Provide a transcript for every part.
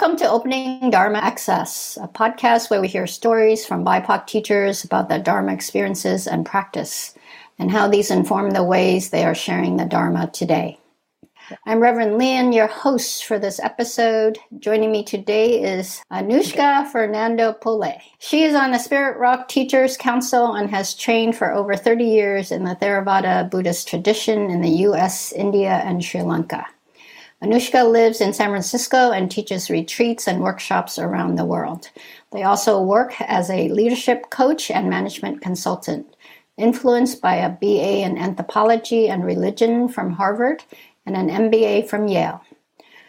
Welcome to Opening Dharma Access, a podcast where we hear stories from BIPOC teachers about their Dharma experiences and practice, and how these inform the ways they are sharing the Dharma today. I'm Reverend Liên, your host for this episode. Joining me today is Anushka Fernandopulle. She is on the Spirit Rock Teachers Council and has trained for over 30 years in the Theravada Buddhist tradition in the US, India, and Sri Lanka. Anushka lives in San Francisco and teaches retreats and workshops around the world. They also work as a leadership coach and management consultant. Influenced by a BA in anthropology and religion from Harvard and an MBA from Yale.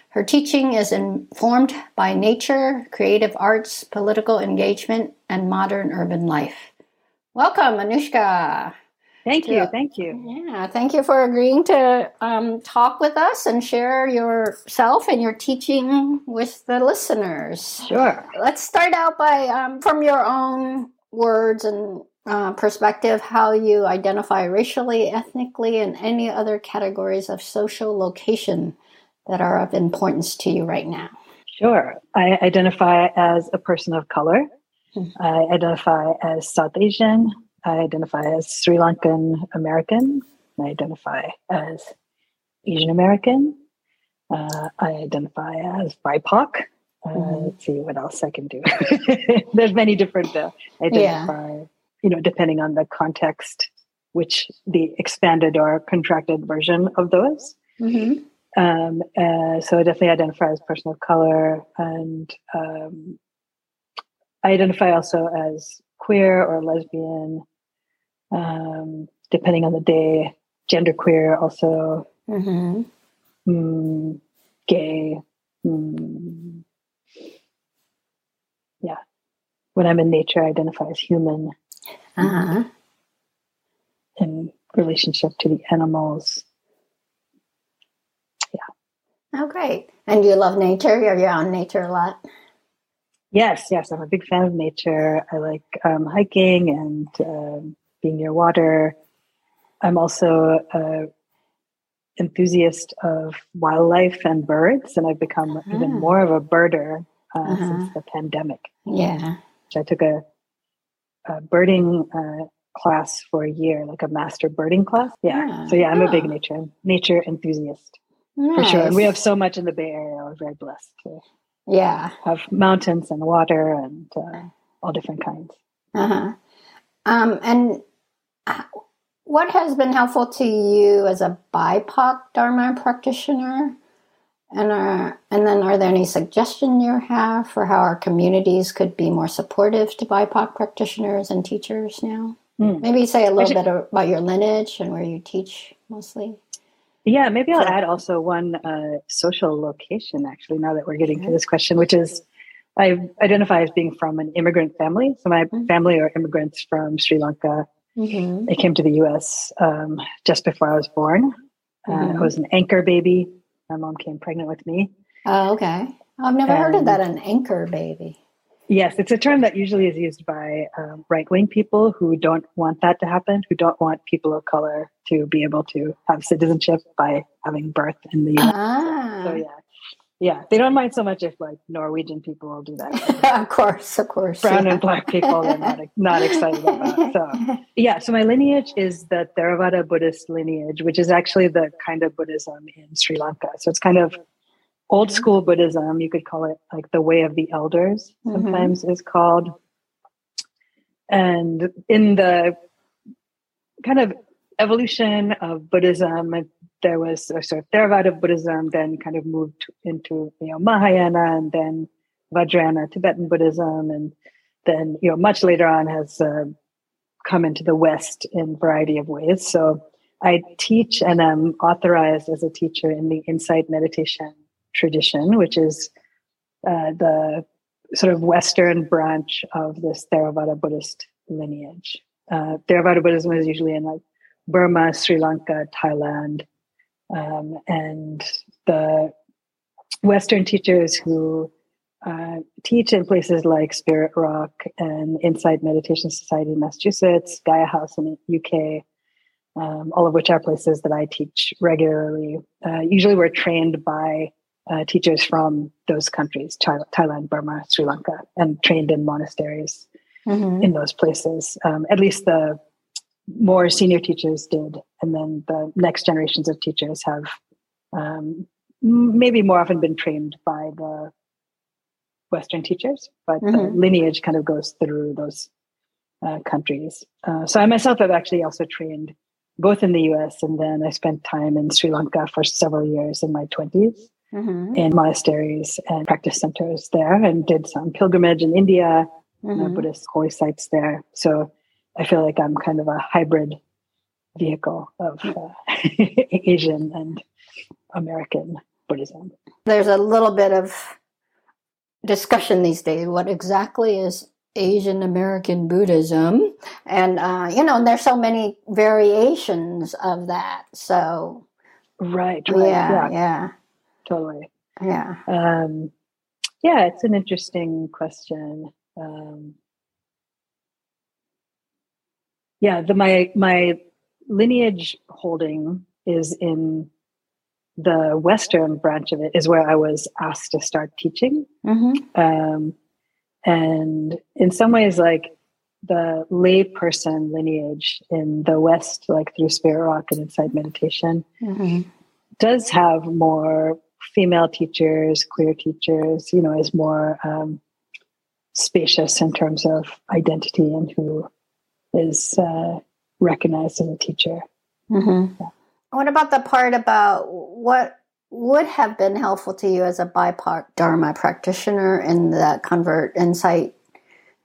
Her teaching is informed by nature, creative arts, political engagement, and modern urban life. Welcome, Anushka. Thank you. Thank you. Yeah, thank you for agreeing to um, talk with us and share yourself and your teaching with the listeners. Sure. Let's start out by, um, from your own words and uh, perspective, how you identify racially, ethnically, and any other categories of social location that are of importance to you right now. Sure. I identify as a person of color. Mm-hmm. I identify as South Asian. I identify as Sri Lankan American. I identify as Asian American. Uh, I identify as BIPOC. Uh, mm-hmm. Let's see what else I can do. There's many different uh, identify, yeah. you know, depending on the context, which the expanded or contracted version of those. Mm-hmm. Um, uh, so I definitely identify as person of color, and um, I identify also as queer or lesbian, um, depending on the day, genderqueer, also mm-hmm. mm, gay. Mm, yeah. When I'm in nature, I identify as human. Uh-huh. In relationship to the animals. Yeah. Oh, great. And you love nature? Are you on nature a lot? Yes, yes. I'm a big fan of nature. I like um, hiking and um, being near water. I'm also an enthusiast of wildlife and birds, and I've become uh-huh. even more of a birder uh, uh-huh. since the pandemic. Yeah. I took a, a birding uh, class for a year, like a master birding class. Yeah. yeah. So yeah, I'm oh. a big nature nature enthusiast nice. for sure. And we have so much in the Bay Area. We're very blessed to yeah have mountains and water and uh, all different kinds. Uh huh. Um, and what has been helpful to you as a BIPOC Dharma practitioner? And, are, and then, are there any suggestions you have for how our communities could be more supportive to BIPOC practitioners and teachers now? Mm. Maybe say a little bit about your lineage and where you teach mostly. Yeah, maybe I'll add also one uh, social location, actually, now that we're getting okay. to this question, which is I identify as being from an immigrant family. So my mm-hmm. family are immigrants from Sri Lanka. Mm-hmm. They came to the US um, just before I was born. Uh, mm-hmm. I was an anchor baby. My mom came pregnant with me. Oh, okay. I've never and, heard of that, an anchor baby. Yes, it's a term that usually is used by um, right wing people who don't want that to happen, who don't want people of color to be able to have citizenship by having birth in the US. Ah. So, yeah, yeah, they don't mind so much if like Norwegian people will do that. of course, of course. Brown yeah. and black people are not not excited about. So yeah, so my lineage is the Theravada Buddhist lineage, which is actually the kind of Buddhism in Sri Lanka. So it's kind of old school Buddhism. You could call it like the way of the elders. Mm-hmm. Sometimes mm-hmm. is called. And in the kind of evolution of Buddhism, there was a sort of Theravada Buddhism, then kind of moved into you know Mahayana, and then Vajrayana Tibetan Buddhism, and then you know much later on has uh, come into the West in variety of ways. So I teach and I'm authorized as a teacher in the Insight Meditation tradition, which is uh, the sort of Western branch of this Theravada Buddhist lineage. Uh, Theravada Buddhism is usually in like Burma, Sri Lanka, Thailand, um, and the Western teachers who uh, teach in places like Spirit Rock and Insight Meditation Society in Massachusetts, Gaia House in the UK, um, all of which are places that I teach regularly. Uh, usually, we're trained by uh, teachers from those countries Thailand, Burma, Sri Lanka, and trained in monasteries mm-hmm. in those places. Um, at least the more senior teachers did. And then the next generations of teachers have um, maybe more often been trained by the Western teachers, but mm-hmm. the lineage kind of goes through those uh, countries. Uh, so I myself have actually also trained both in the US and then I spent time in Sri Lanka for several years in my 20s mm-hmm. in monasteries and practice centers there and did some pilgrimage in India, uh, mm-hmm. uh, Buddhist holy sites there. So I feel like I'm kind of a hybrid vehicle of uh, Asian and American Buddhism. There's a little bit of discussion these days. What exactly is Asian American Buddhism? And, uh, you know, there's so many variations of that. So, right, right. Yeah, yeah. yeah. Totally. Yeah. Um, yeah, it's an interesting question. Um, yeah, the my my lineage holding is in the western branch of it is where I was asked to start teaching. Mm-hmm. Um, and in some ways, like the layperson lineage in the West, like through Spirit Rock and Insight Meditation, mm-hmm. does have more female teachers, queer teachers, you know, is more um, spacious in terms of identity and who is uh, recognized as a teacher. Mm-hmm. Yeah. What about the part about what would have been helpful to you as a BIPOC Dharma practitioner in the convert insight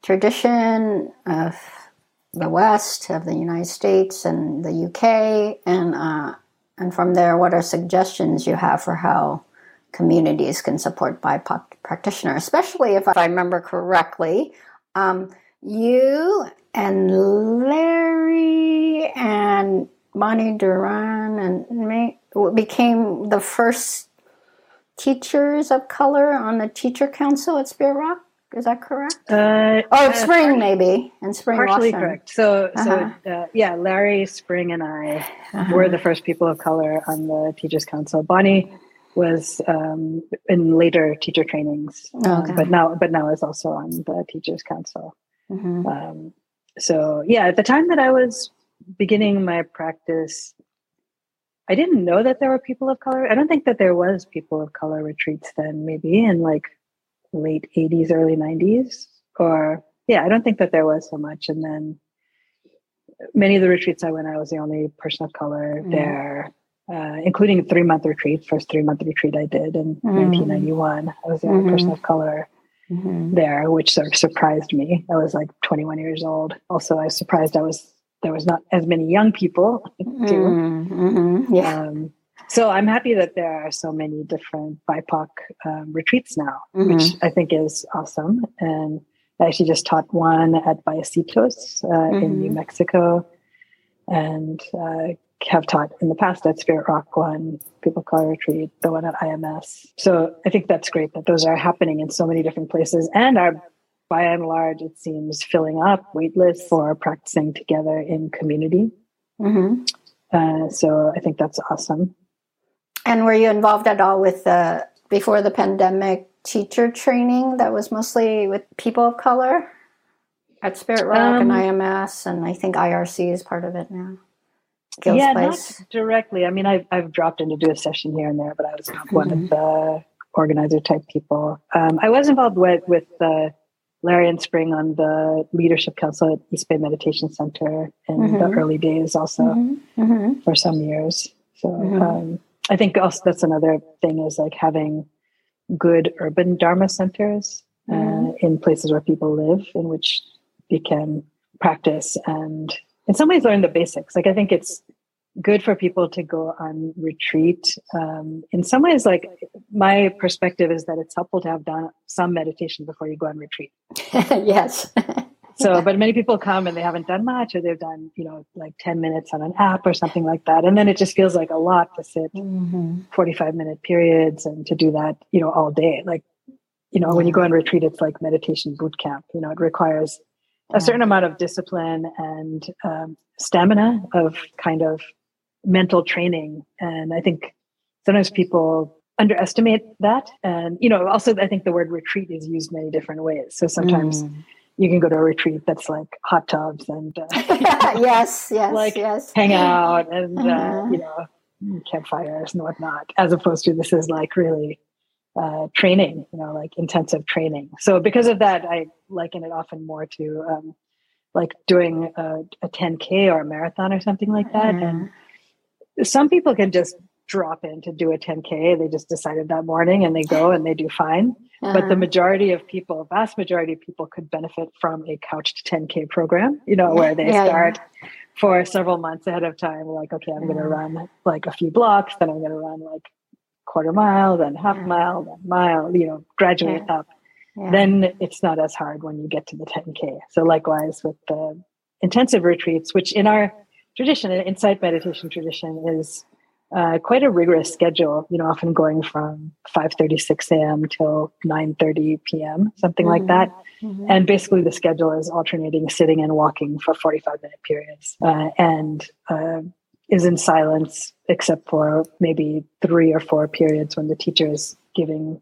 tradition of the West, of the United States and the UK, and uh, and from there, what are suggestions you have for how communities can support BIPOC practitioners, especially if I remember correctly, um, you and Larry and Bonnie Duran and me became the first teachers of color on the teacher council at Spirit Rock. Is that correct? Uh, oh, uh, Spring maybe, and Spring. Partially correct. So, uh-huh. so uh, yeah, Larry, Spring, and I uh-huh. were the first people of color on the teachers council. Bonnie was um, in later teacher trainings, uh, okay. but now, but now is also on the teachers council. Mm-hmm. Um, so yeah, at the time that I was beginning my practice, I didn't know that there were people of color. I don't think that there was people of color retreats then, maybe in like late 80s, early 90s. Or, yeah, I don't think that there was so much. And then many of the retreats I went, I was the only person of color mm. there, uh, including a three month retreat, first three month retreat I did in mm. 1991. I was the only mm-hmm. person of color. Mm-hmm. there, which sort of surprised me. I was like 21 years old. Also, I was surprised I was there was not as many young people too. Mm-hmm. Yeah. Um, so I'm happy that there are so many different BIPOC um, retreats now, mm-hmm. which I think is awesome. And I actually just taught one at Vallecitos uh, in New mm-hmm. Mexico, and uh, have taught in the past at Spirit Rock one, People Color Retreat, the one at IMS. So I think that's great that those are happening in so many different places and are by and large, it seems filling up waitlists for practicing together in community. Mm-hmm. Uh, so I think that's awesome. And were you involved at all with the before the pandemic teacher training that was mostly with people of color at Spirit Rock um, and IMS, and I think IRC is part of it now. Gil's yeah, Place. not directly. I mean, I've I've dropped in to do a session here and there, but I was not mm-hmm. one of mm-hmm. the organizer type people. Um, I was involved with with the Larry and Spring on the leadership council at East Bay Meditation Center in mm-hmm. the early days, also mm-hmm. mm-hmm. for some years. So mm-hmm. um, I think also that's another thing is like having good urban Dharma centers uh, in places where people live, in which they can practice and in some ways learn the basics. Like I think it's good for people to go on retreat. Um, in some ways, like my perspective is that it's helpful to have done some meditation before you go on retreat. yes. so, but many people come and they haven't done much, or they've done, you know, like 10 minutes on an app or something like that. And then it just feels like a lot to sit mm-hmm. 45 minute periods and to do that, you know, all day. Like, you know, when you go on retreat, it's like meditation boot camp. You know, it requires a certain amount of discipline and um, stamina of kind of mental training. And I think sometimes people underestimate that. And, you know, also I think the word retreat is used many different ways. So sometimes mm. you can go to a retreat that's like hot tubs and, uh, yes, yes, like yes. hang out and, uh, uh-huh. you know, campfires and whatnot, as opposed to this is like really uh, training, you know, like intensive training. So because of that, I liken it often more to um, like doing a, a, 10K or a marathon or something like that. Mm. And some people can just drop in to do a 10K. They just decided that morning and they go and they do fine. Uh-huh. But the uh-huh. majority of people, vast majority of people could benefit from a couched 10K program, you know, where they yeah, start yeah. for several months ahead of time. Like, okay, I'm going to run like a few blocks, then I'm going to run like quarter mile, then half mile, then mile, you know, graduate up. Then it's not as hard when you get to the 10K. So likewise with the intensive retreats, which in our tradition, insight meditation tradition is uh, quite a rigorous schedule. You know, often going from five thirty six a.m. till nine thirty p.m. something mm-hmm. like that. Mm-hmm. And basically, the schedule is alternating sitting and walking for forty five minute periods, uh, and uh, is in silence except for maybe three or four periods when the teacher is giving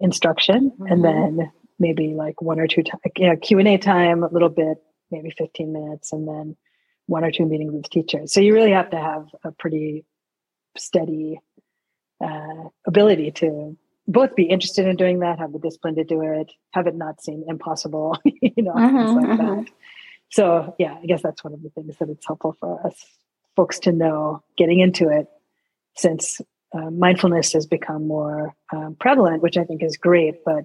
instruction, mm-hmm. and then maybe like one or two t- you know, Q and A time, a little bit, maybe fifteen minutes, and then one or two meetings with teachers. So you really have to have a pretty steady uh, ability to both be interested in doing that, have the discipline to do it, have it not seem impossible, you know, things like that. So yeah, I guess that's one of the things that it's helpful for us folks to know getting into it, since uh, mindfulness has become more um, prevalent, which I think is great. But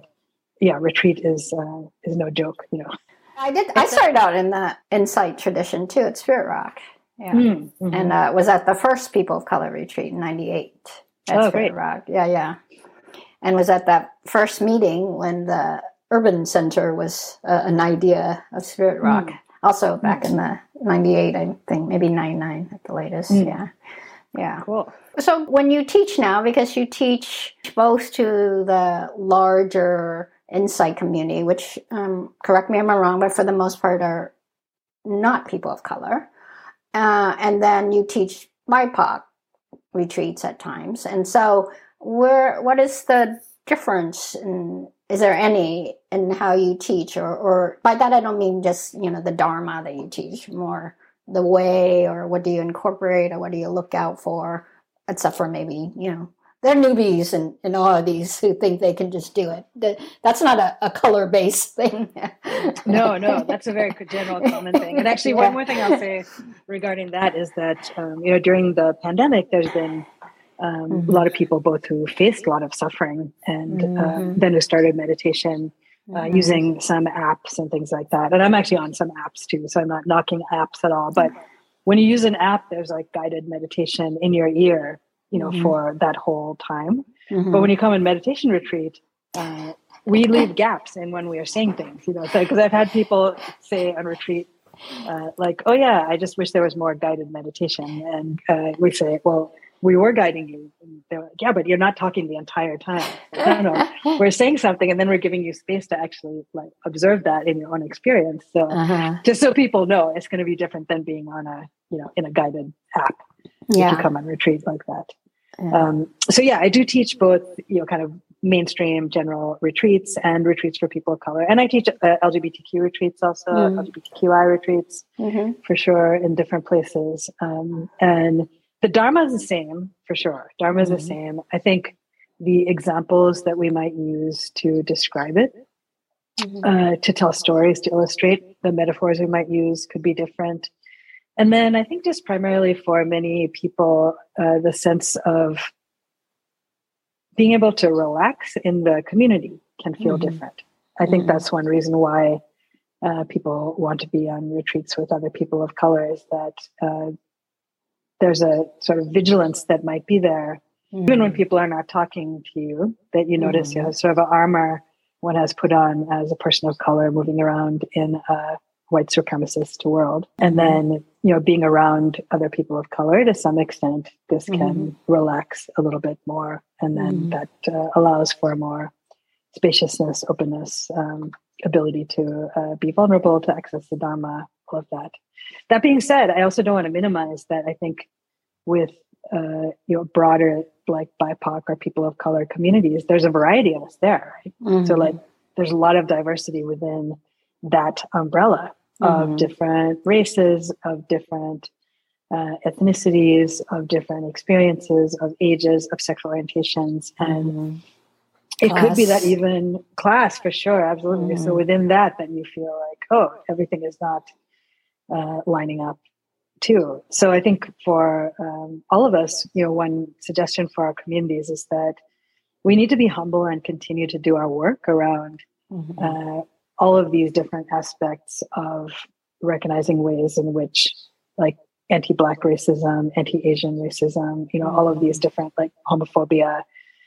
yeah, retreat is uh, is no joke, you know. I did. I started out in the insight tradition too at Spirit Rock, yeah. Mm, hmm And uh, was at the first People of Color retreat in 98 at oh, Spirit great. Rock. Yeah, yeah. And was at that first meeting when the Urban Center was uh, an idea of Spirit Rock. Mm. Also back in the 98, I think, maybe 99 at the latest. Mm. Yeah. Yeah. Cool. So when you teach now, because you teach both to the larger insight community, which, um, correct me if I'm wrong, but for the most part are not people of color. Uh, and then you teach BIPOC retreats at times. And so, where what is the difference? In, is there any in how you teach, or, or by that I don't mean just you know the dharma that you teach, more the way, or what do you incorporate, or what do you look out for, except for maybe you know they're newbies and, and all of these who think they can just do it. That's not a, a color based thing. no, no, that's a very general common thing. And actually, yeah. one more thing I'll say regarding that is that um, you know during the pandemic, there's been um, mm-hmm. a lot of people both who faced a lot of suffering and uh, mm-hmm. uh, then who started meditation. Uh, mm-hmm. using some apps and things like that. And I'm actually on some apps too, so I'm not knocking apps at all. But when you use an app, there's like guided meditation in your ear you know, mm-hmm. for that whole time. Mm-hmm. But when you come in meditation retreat, uh, we leave gaps in when we are saying things, you know, because I've had people say on retreat, uh, like, oh yeah, I just wish there was more guided meditation. And uh, we say, well, we were guiding you. And they're like, yeah, but you're not talking the entire time. no, no, we're saying something and then we're giving you space to actually like observe that in your own experience. So uh-huh. just so people know, it's going to be different than being on a, you know, in a guided app. Yeah. If you come on retreat like that. Um, so yeah, I do teach both, you know, kind of mainstream general retreats and retreats for people of color. And I teach uh, LGBTQ retreats also, mm. LGBTQI retreats mm-hmm. for sure in different places. Um, and the Dharma is the same for sure. Dharma is mm-hmm. the same. I think the examples that we might use to describe it, mm-hmm. uh, to tell stories, to illustrate the metaphors we might use could be different. And then I think just primarily for many people, uh, the sense of being able to relax in the community can feel mm-hmm. different. I think mm-hmm. that's one reason why uh, people want to be on retreats with other people of color is that uh, there's a sort of vigilance that might be there, mm-hmm. even when mm-hmm. people are not talking to you, that you notice you have sort of an armor one has put on as a person of color moving around in a white supremacist world. And mm-hmm. then you know being around other people of color to some extent this can mm-hmm. relax a little bit more and then mm-hmm. that uh, allows for more spaciousness openness um, ability to uh, be vulnerable to access the dharma of that that being said i also don't want to minimize that i think with uh, you know broader like BIPOC or people of color communities, there's a variety of us there. Right? Mm-hmm. So like there's a lot of diversity within that umbrella mm-hmm. of different races, of different uh, ethnicities, of different experiences, of ages, of sexual orientations, and mm-hmm. it could be that even class for sure, absolutely. So mm-hmm. within that, then you feel like, oh, everything is not uh, lining up too. So I think for um, all of us, you know, one suggestion for our communities is that we need to be humble and continue to do our work around mm-hmm. uh, all of these different aspects of recognizing ways in which, like, anti-black racism, anti-Asian racism, you know, mm-hmm. all of these mm-hmm. different like homophobia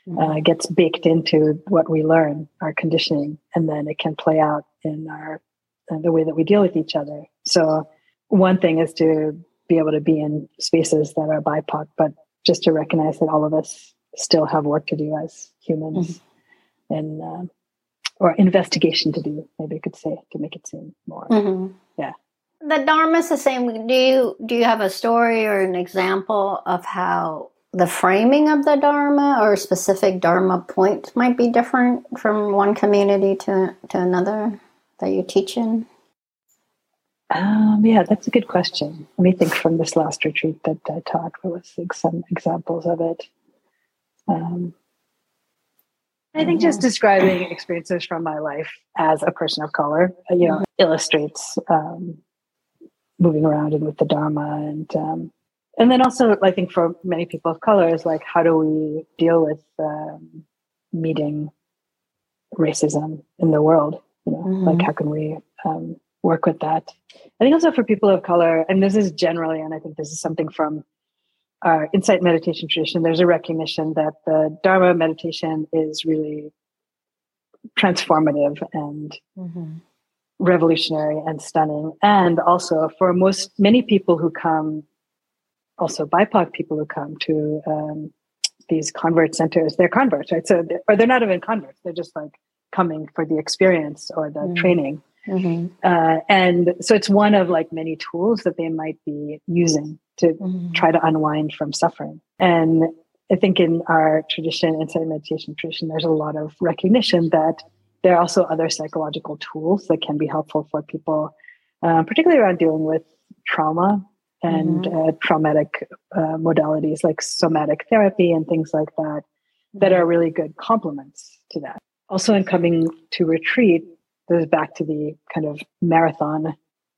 mm-hmm. uh, gets baked into what we learn, our conditioning, and then it can play out in our uh, the way that we deal with each other. So one thing is to be able to be in spaces that are BIPOC, but just to recognize that all of us still have work to do as humans mm-hmm. and uh, or investigation to do maybe you could say to make it seem more mm-hmm. yeah the dharma is the same do you do you have a story or an example of how the framing of the dharma or a specific dharma point might be different from one community to to another that you teach in um, yeah, that's a good question. Let me think from this last retreat that I taught. What was some examples of it? Um, I think just describing experiences from my life as a person of color, uh, you know, mm-hmm. illustrates um, moving around and with the Dharma, and um, and then also I think for many people of color is like how do we deal with um, meeting racism in the world? You know, mm-hmm. like how can we um, work with that. I think also for people of color, and this is generally, and I think this is something from our insight meditation tradition, there's a recognition that the Dharma meditation is really transformative and mm-hmm. revolutionary and stunning. And also for most, many people who come, also BIPOC people who come to um, these convert centers, they're converts, right? So, they're, or they're not even converts, they're just like coming for the experience or the mm-hmm. training. Mm-hmm. Uh, and so it's one of like many tools that they might be using to mm-hmm. try to unwind from suffering. And I think in our tradition, insight meditation tradition, there's a lot of recognition that there are also other psychological tools that can be helpful for people, uh, particularly around dealing with trauma and mm-hmm. uh, traumatic uh, modalities like somatic therapy and things like that, that mm-hmm. are really good complements to that. Also, in coming to retreat, goes back to the kind of marathon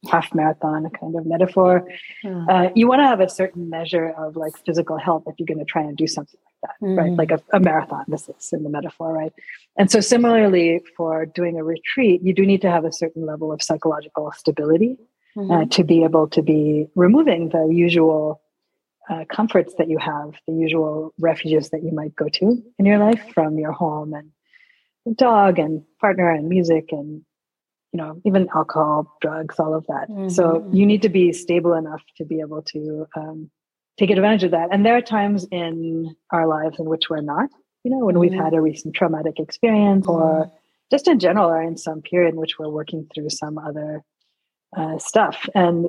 half marathon kind of metaphor mm. uh, you want to have a certain measure of like physical health if you're going to try and do something like that mm. right like a, a, marathon this is in the metaphor right and so similarly for doing a retreat you do need to have a certain level of psychological stability mm-hmm. uh, to be able to be removing the usual uh, comforts that you have the usual refuges that you might go to in your life from your home and dog and partner and music and you know even alcohol drugs all of that mm-hmm. so you need to be stable enough to be able to um, take advantage of that and there are times in our lives in which we're not you know when mm-hmm. we've had a recent traumatic experience mm-hmm. or just in general or in some period in which we're working through some other uh, stuff and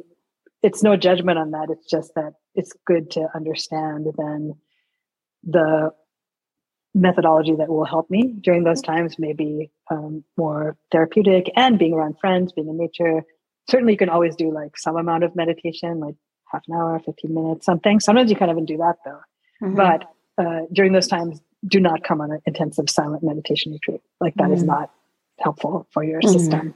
it's no judgment on that it's just that it's good to understand then the methodology that will help me during those times maybe um, more therapeutic and being around friends being in nature certainly you can always do like some amount of meditation like half an hour 15 minutes something sometimes you can't even do that though mm-hmm. but uh, during those times do not come on an intensive silent meditation retreat like that mm-hmm. is not helpful for your mm-hmm. system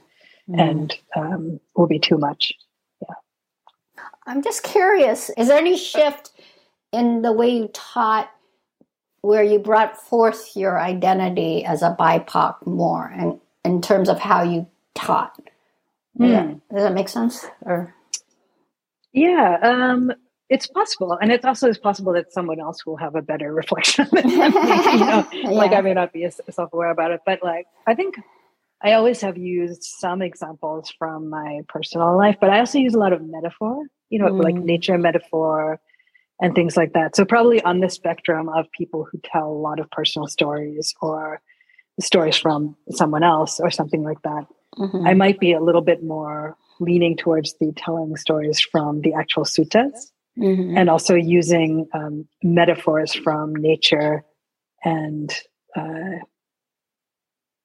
mm-hmm. and um, will be too much yeah i'm just curious is there any shift in the way you taught where you brought forth your identity as a BIPOC more and in terms of how you taught. Does, mm. that, hmm. does that make sense? Or yeah, um, it's possible, and it's also possible that someone else will have a better reflection. Than me, you know? yeah. Like I may not be self-aware about it, but like I think I always have used some examples from my personal life, but I also use a lot of metaphor. You know, mm. like nature metaphor, and things like that. So probably on the spectrum of people who tell a lot of personal stories or stories from someone else or something like that. Mm-hmm. I might be a little bit more leaning towards the telling stories from the actual suttas mm-hmm. and also using um, metaphors from nature and uh,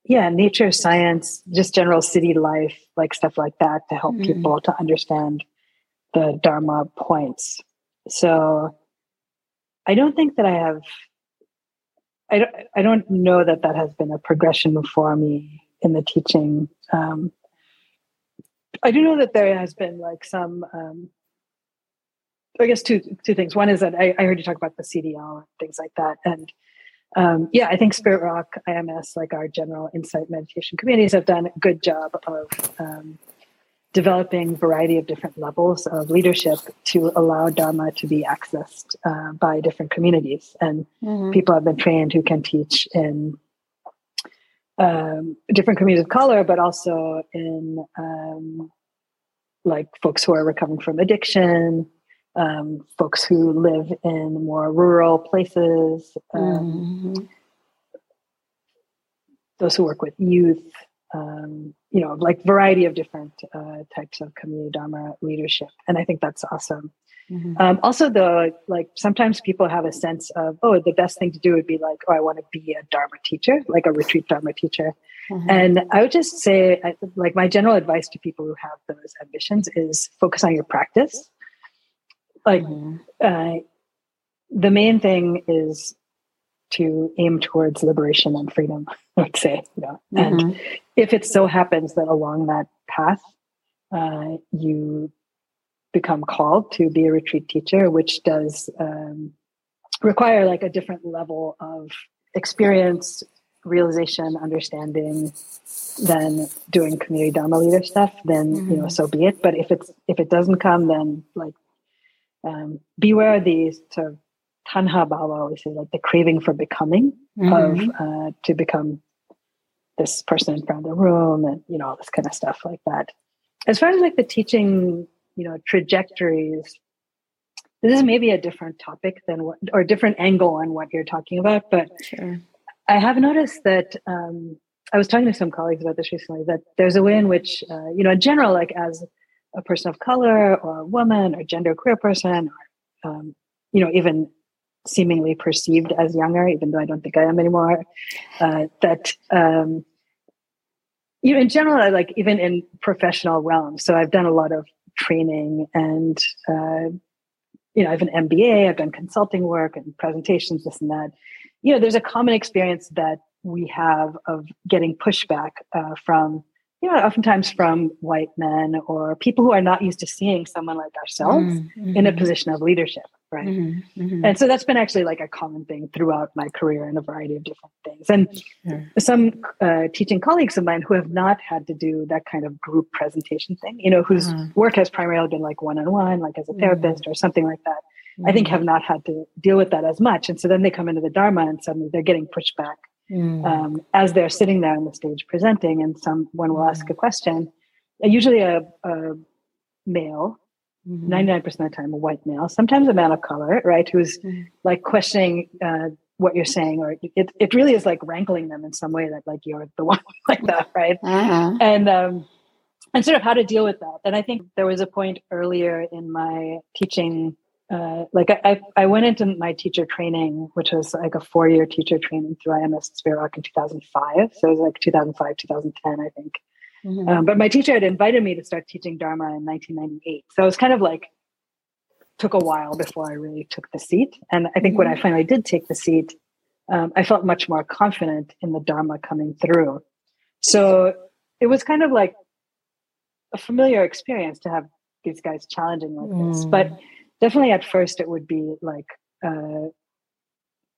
yeah, nature, science, just general city life, like stuff like that, to help mm-hmm. people to understand the Dharma points. So I don't think that I have. I don't. I don't know that that has been a progression for me in the teaching. Um, I do know that there has been like some. Um, I guess two two things. One is that I, I heard you talk about the CDL and things like that, and um, yeah, I think Spirit Rock, IMS, like our general insight meditation communities, have done a good job of um, developing variety of different levels of leadership to allow Dharma to be accessed uh, by different communities. And mm-hmm. people have been trained who can teach in um, different communities of color, but also in um, like folks who are recovering from addiction, um, folks who live in more rural places, um, mm-hmm. those who work with youth, um, you know, like variety of different uh, types of community Dharma leadership. And I think that's awesome. Mm-hmm. Um, also, the like sometimes people have a sense of, oh, the best thing to do would be like, oh, I want to be a Dharma teacher, like a retreat Dharma teacher. Mm-hmm. And I would just say, like, my general advice to people who have those ambitions is focus on your practice like mm-hmm. uh, the main thing is to aim towards liberation and freedom i would say you know? mm-hmm. and if it so happens that along that path uh, you become called to be a retreat teacher which does um, require like a different level of experience realization understanding than doing community dharma leader stuff then mm-hmm. you know mm-hmm. so be it but if it's if it doesn't come then like um, beware these sort of tanha bhava, we say like the craving for becoming mm-hmm. of uh, to become this person in front of the room and you know all this kind of stuff like that. As far as like the teaching, you know, trajectories, this is maybe a different topic than what or a different angle on what you're talking about, but sure. I have noticed that um, I was talking to some colleagues about this recently that there's a way in which, uh, you know, in general, like as a person of color or a woman or gender queer person or um, you know even seemingly perceived as younger even though i don't think i am anymore uh, that um, you know in general I like even in professional realms so i've done a lot of training and uh, you know i have an mba i've done consulting work and presentations this and that you know there's a common experience that we have of getting pushback uh, from you know, oftentimes from white men or people who are not used to seeing someone like ourselves mm-hmm. in a mm-hmm. position of leadership, right? Mm-hmm. mm-hmm. And so that's been actually like a common thing throughout my career in a variety of different things. And some uh, teaching colleagues of mine who have not had to do that kind of group presentation thing, you know, whose uh-huh. work has primarily been like one on one, like as a therapist mm-hmm. or something like that. I think have not had to deal with that as much. And so then they come into the Dharma and suddenly they're getting pushed back mm. um, as they're sitting there on the stage presenting, and someone will ask a question. Usually, a, a male, mm-hmm. 99% of the time, a white male, sometimes a man of color, right, who's mm-hmm. like questioning uh, what you're saying, or it, it really is like rankling them in some way that like you're the one like that, right? Uh-huh. And um, and sort of how to deal with that. And I think there was a point earlier in my teaching uh, like I, I went into my teacher training, which was like a four year teacher training through IMS Spirit Rock in 2005. So it was like 2005, 2010, I think. Mm-hmm. Um, but my teacher had invited me to start teaching Dharma in 1998. So it was kind of like, took a while before I really took the seat. And I think mm-hmm. when I mm-hmm. finally did take the seat, um, I felt much more confident in the Dharma coming through. So it was kind of like a familiar experience to have these guys challenging like mm. this. But definitely at first it would be like a uh,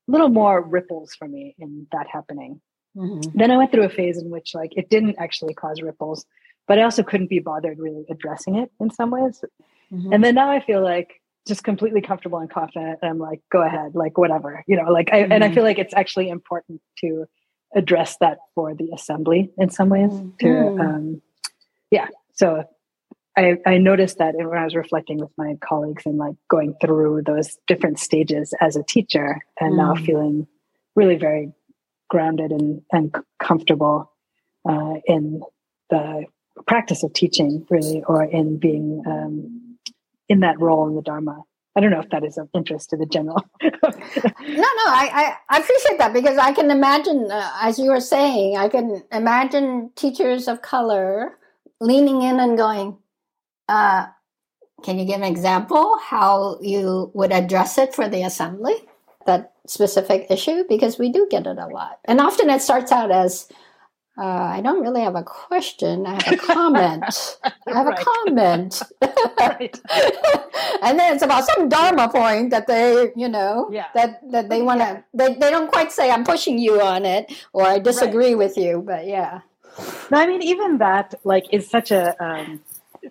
little more ripples for me in that happening. Mm-hmm. Then I went through a phase in which like it didn't actually cause ripples, but I also couldn't be bothered really addressing it in some ways. Mm-hmm. And then now I feel like just completely comfortable and confident. And I'm like, go ahead, like whatever, you know, like I mm-hmm. and I mm-hmm. feel like it's actually important to address that for the assembly in some ways. To mm-hmm. um yeah. So I, I noticed that when I was reflecting with my colleagues and like going through those different stages as a teacher and mm. now feeling really very grounded and, and comfortable uh, in the practice of teaching really or in being um, in that role in the dharma I don't know if that is of interest to the general. no, no, I, I, appreciate that because I can imagine, uh, as you were saying, I can imagine teachers of color leaning in and going, uh, can you give an example how you would address it for the assembly, that specific issue? Because we do get it a lot. And often it starts out as, uh, I don't really have a question. I have a comment. I have a comment. and then it's about some dharma point that they, you know, yeah. that that they want to. They they don't quite say I'm pushing you on it or I disagree right. with you, but yeah. No, I mean even that like is such a um,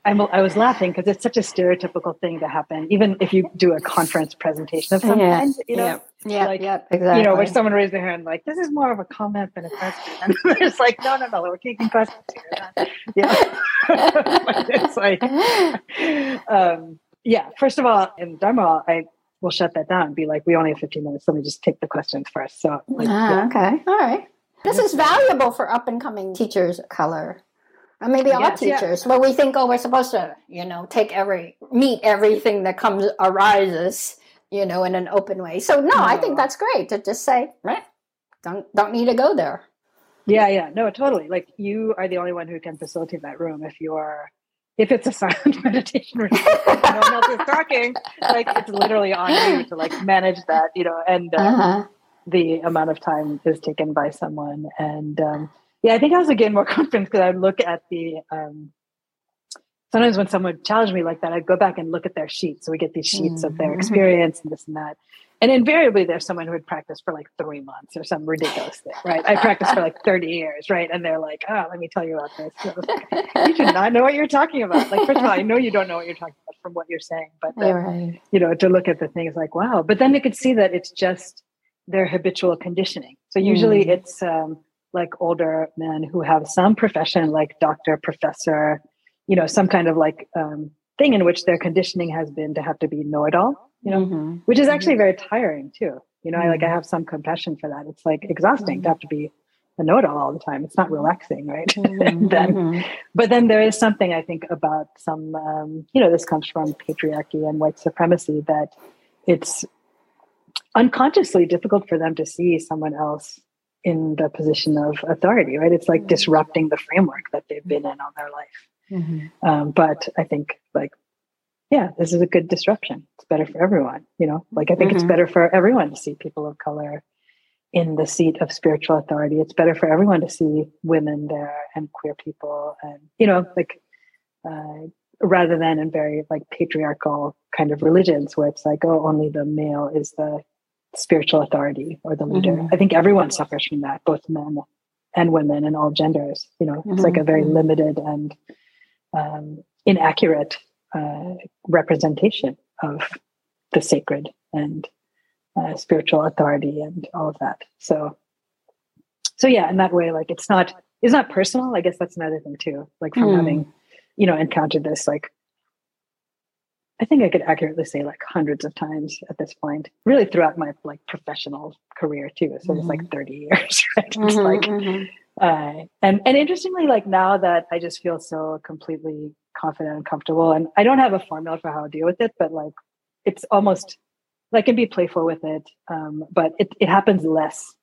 I'm, I was laughing because it's such a stereotypical thing to happen. Even if you do a conference presentation of some yeah, kind, you know, yeah, yeah, like, yeah, exactly. You know, where someone raised their hand, like, "This is more of a comment than a question," and it's like, "No, no, no, we're taking questions here." Yeah, it's like, um, yeah. First of all, in Dharma, I will shut that down and be like, "We only have 15 minutes. Let me just take the questions first. So, like, ah, yeah. okay, all right. This is valuable for up and coming teachers of color or maybe all yes, teachers. Yeah. Well, we think, oh, we're supposed to, you know, take every meet everything that comes arises, you know, in an open way. So no, no. I think that's great to just say, right, don't don't need to go there. Yeah, yeah, no, totally. Like you are the only one who can facilitate that room if you are if it's a silent meditation room, no one else is talking. Like it's literally on you to like manage that, you know, and um, uh-huh. the amount of time is taken by someone and. um yeah, I think I also gained more confidence because I'd look at the. Um, sometimes when someone challenged me like that, I'd go back and look at their sheets. So we get these sheets mm-hmm. of their mm-hmm. experience and this and that. And invariably, there's someone who had practiced for like three months or some ridiculous thing, right? I practiced for like 30 years, right? And they're like, oh, let me tell you about this. you do not know what you're talking about. Like, first of all, I know you don't know what you're talking about from what you're saying, but then, right. you know, to look at the things like, wow. But then you could see that it's just their habitual conditioning. So usually mm. it's, um, like older men who have some profession like doctor professor you know some kind of like um, thing in which their conditioning has been to have to be know-it-all you know mm-hmm. which is actually mm-hmm. very tiring too you know mm-hmm. i like i mm-hmm. have some compassion for that it's like exhausting to mm-hmm. have to be a know-it-all all the time it's not relaxing right then but then there is something i think about some um, you know this comes from patriarchy and white supremacy that it's unconsciously difficult for them to see someone else in the position of authority, right? It's like disrupting the framework that they've been in all their life. Mm-hmm. Um, but I think, like, yeah, this is a good disruption. It's better for everyone, you know. Like, I think mm-hmm. it's better for everyone to see people of color in the seat of spiritual authority. It's better for everyone to see women there and queer people, and you know, like, uh, rather than in very like patriarchal kind of religions where it's like, oh, only the male is the spiritual authority or the leader. Mm-hmm. I think everyone suffers from that, both men and women and all genders. You know, mm-hmm. it's like a very mm-hmm. limited and um, inaccurate uh, representation of the sacred and uh, spiritual authority and all of that. So, so yeah, in that way, like it's not it's not personal. I guess that's another thing too. Like from mm. having you know encountered this like I think I could accurately say like hundreds of times at this point, really throughout my like professional career too. So mm-hmm. it's like 30 years, right? Mm-hmm, it's like, mm-hmm. uh, and, and interestingly, like now that I just feel so completely confident and comfortable and I don't have a formula for how to deal with it, but like, it's almost like I can be playful with it. Um, but it, it happens less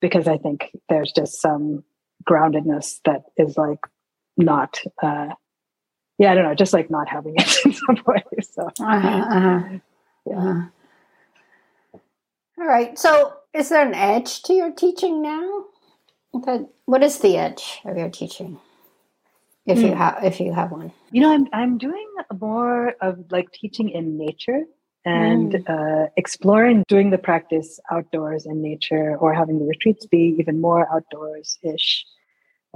because I think there's just some groundedness that is like not, uh, yeah, I don't know, just like not having it in some way. So, uh-huh, uh-huh. yeah. Uh-huh. All right. So, is there an edge to your teaching now? That what is the edge of your teaching, if mm. you hmm. have if you have one? You know, I'm I'm doing more of like teaching in nature and mm. uh, exploring doing the practice outdoors in nature, or having the retreats be even more outdoors ish.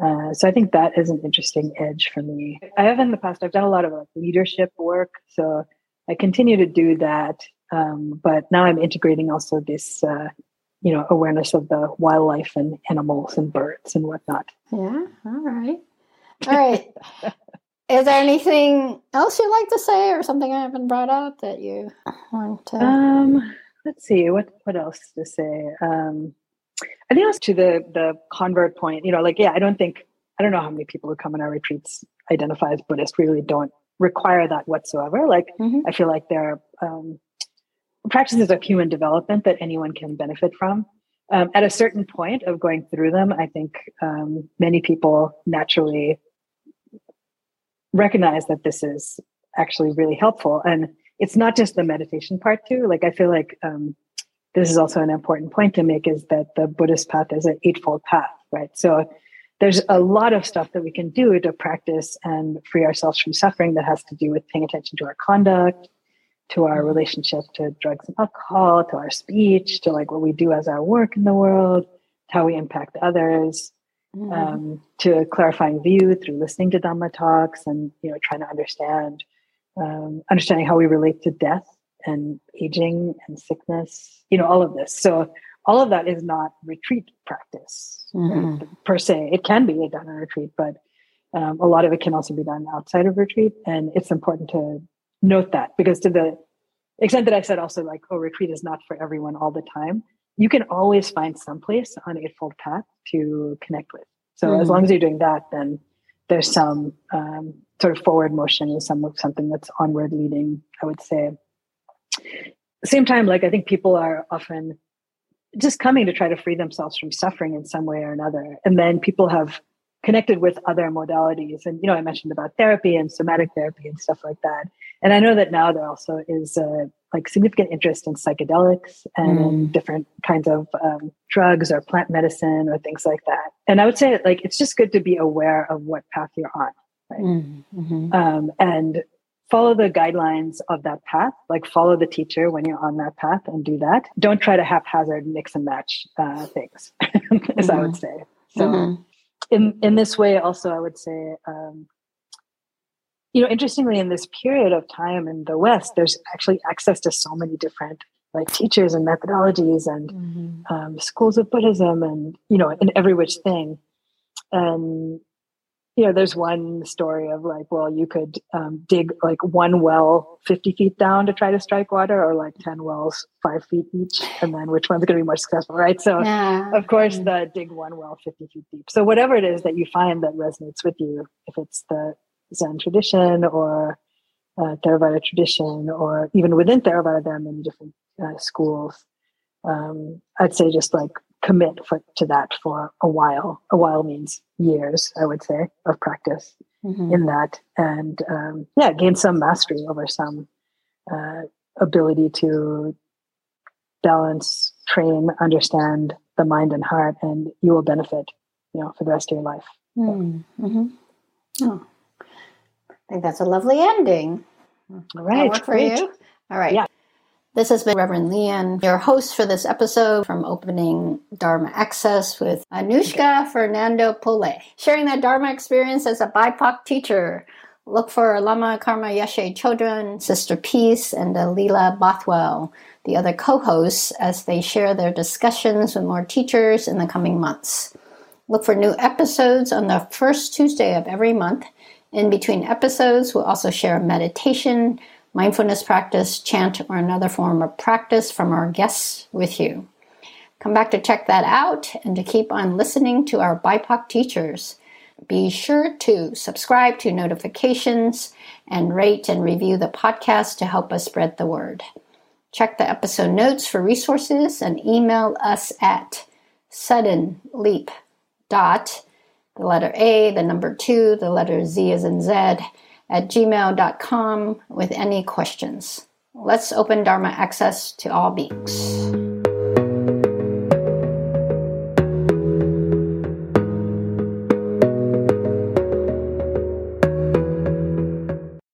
Uh, so I think that is an interesting edge for me. I have in the past, I've done a lot of like leadership work. So I continue to do that. Um, but now I'm integrating also this, uh, you know, awareness of the wildlife and animals and birds and whatnot. Yeah. All right. All right. is there anything else you'd like to say or something I haven't brought up that you want to? Um, let's see. What, what else to say? Um, I think it's to the the convert point. You know, like yeah, I don't think I don't know how many people who come in our retreats identify as Buddhist. We really don't require that whatsoever. Like mm-hmm. I feel like there are um, practices of human development that anyone can benefit from. Um, at a certain point of going through them, I think um, many people naturally recognize that this is actually really helpful. And it's not just the meditation part too. Like I feel like um, this is also an important point to make is that the Buddhist path is an eightfold path, right? So there's a lot of stuff that we can do to practice and free ourselves from suffering that has to do with paying attention to our conduct, to our relationship to drugs and alcohol, to our speech, to like what we do as our work in the world, how we impact others, mm-hmm. um, to clarifying view through listening to Dhamma talks and you know trying to understand, um, understanding how we relate to death and aging and sickness, you know, all of this. So all of that is not retreat practice mm-hmm. per se. It can be done in retreat, but um, a lot of it can also be done outside of retreat. And it's important to note that because to the extent that I said also like, oh, retreat is not for everyone all the time, you can always find some place on Eightfold Path to connect with. So mm-hmm. as long as you're doing that, then there's some um, sort of forward motion, some something that's onward leading. I would say. Same time, like I think people are often just coming to try to free themselves from suffering in some way or another. And then people have connected with other modalities. And, you know, I mentioned about therapy and somatic therapy and stuff like that. And I know that now there also is a like significant interest in psychedelics and mm. different kinds of um, drugs or plant medicine or things like that. And I would say like it's just good to be aware of what path you're on, right? Mm. Mm-hmm. Um, and follow the guidelines of that path like follow the teacher when you're on that path and do that don't try to haphazard mix and match uh, things as mm-hmm. i would mm-hmm. say so mm-hmm. in in this way also i would say um, you know interestingly in this period of time in the west there's actually access to so many different like teachers and methodologies and mm-hmm. um, schools of buddhism and you know in every which thing and you know, there's one story of like, well, you could um, dig like one well 50 feet down to try to strike water, or like 10 wells five feet each, and then which one's going to be more successful, right? So, yeah. of course, the dig one well 50 feet deep. So, whatever it is that you find that resonates with you, if it's the Zen tradition or uh, Theravada tradition, or even within Theravada, there are many different uh, schools. Um, I'd say just like commit for, to that for a while. A while means years, I would say, of practice mm-hmm. in that, and um, yeah, gain some mastery over some uh, ability to balance, train, understand the mind and heart, and you will benefit, you know, for the rest of your life. Mm-hmm. Oh, I think that's a lovely ending. All right, work for Great. you. All right. Yeah. This has been Reverend Liên, your host for this episode from Opening Dharma Access with Anushka Fernandopulle, sharing that Dharma experience as a BIPOC teacher. Look for Lama Karma Yeshe Chödrön, Sister Peace, and Leela Bothwell, the other co hosts, as they share their discussions with more teachers in the coming months. Look for new episodes on the first Tuesday of every month. In between episodes, we'll also share meditation mindfulness practice, chant, or another form of practice from our guests with you. Come back to check that out and to keep on listening to our BIPOC teachers. Be sure to subscribe to notifications and rate and review the podcast to help us spread the word. Check the episode notes for resources and email us at sudden leap dot the letter A, the number two, the letter Z as in Z at gmail.com with any questions. Let's open Dharma access to all beings.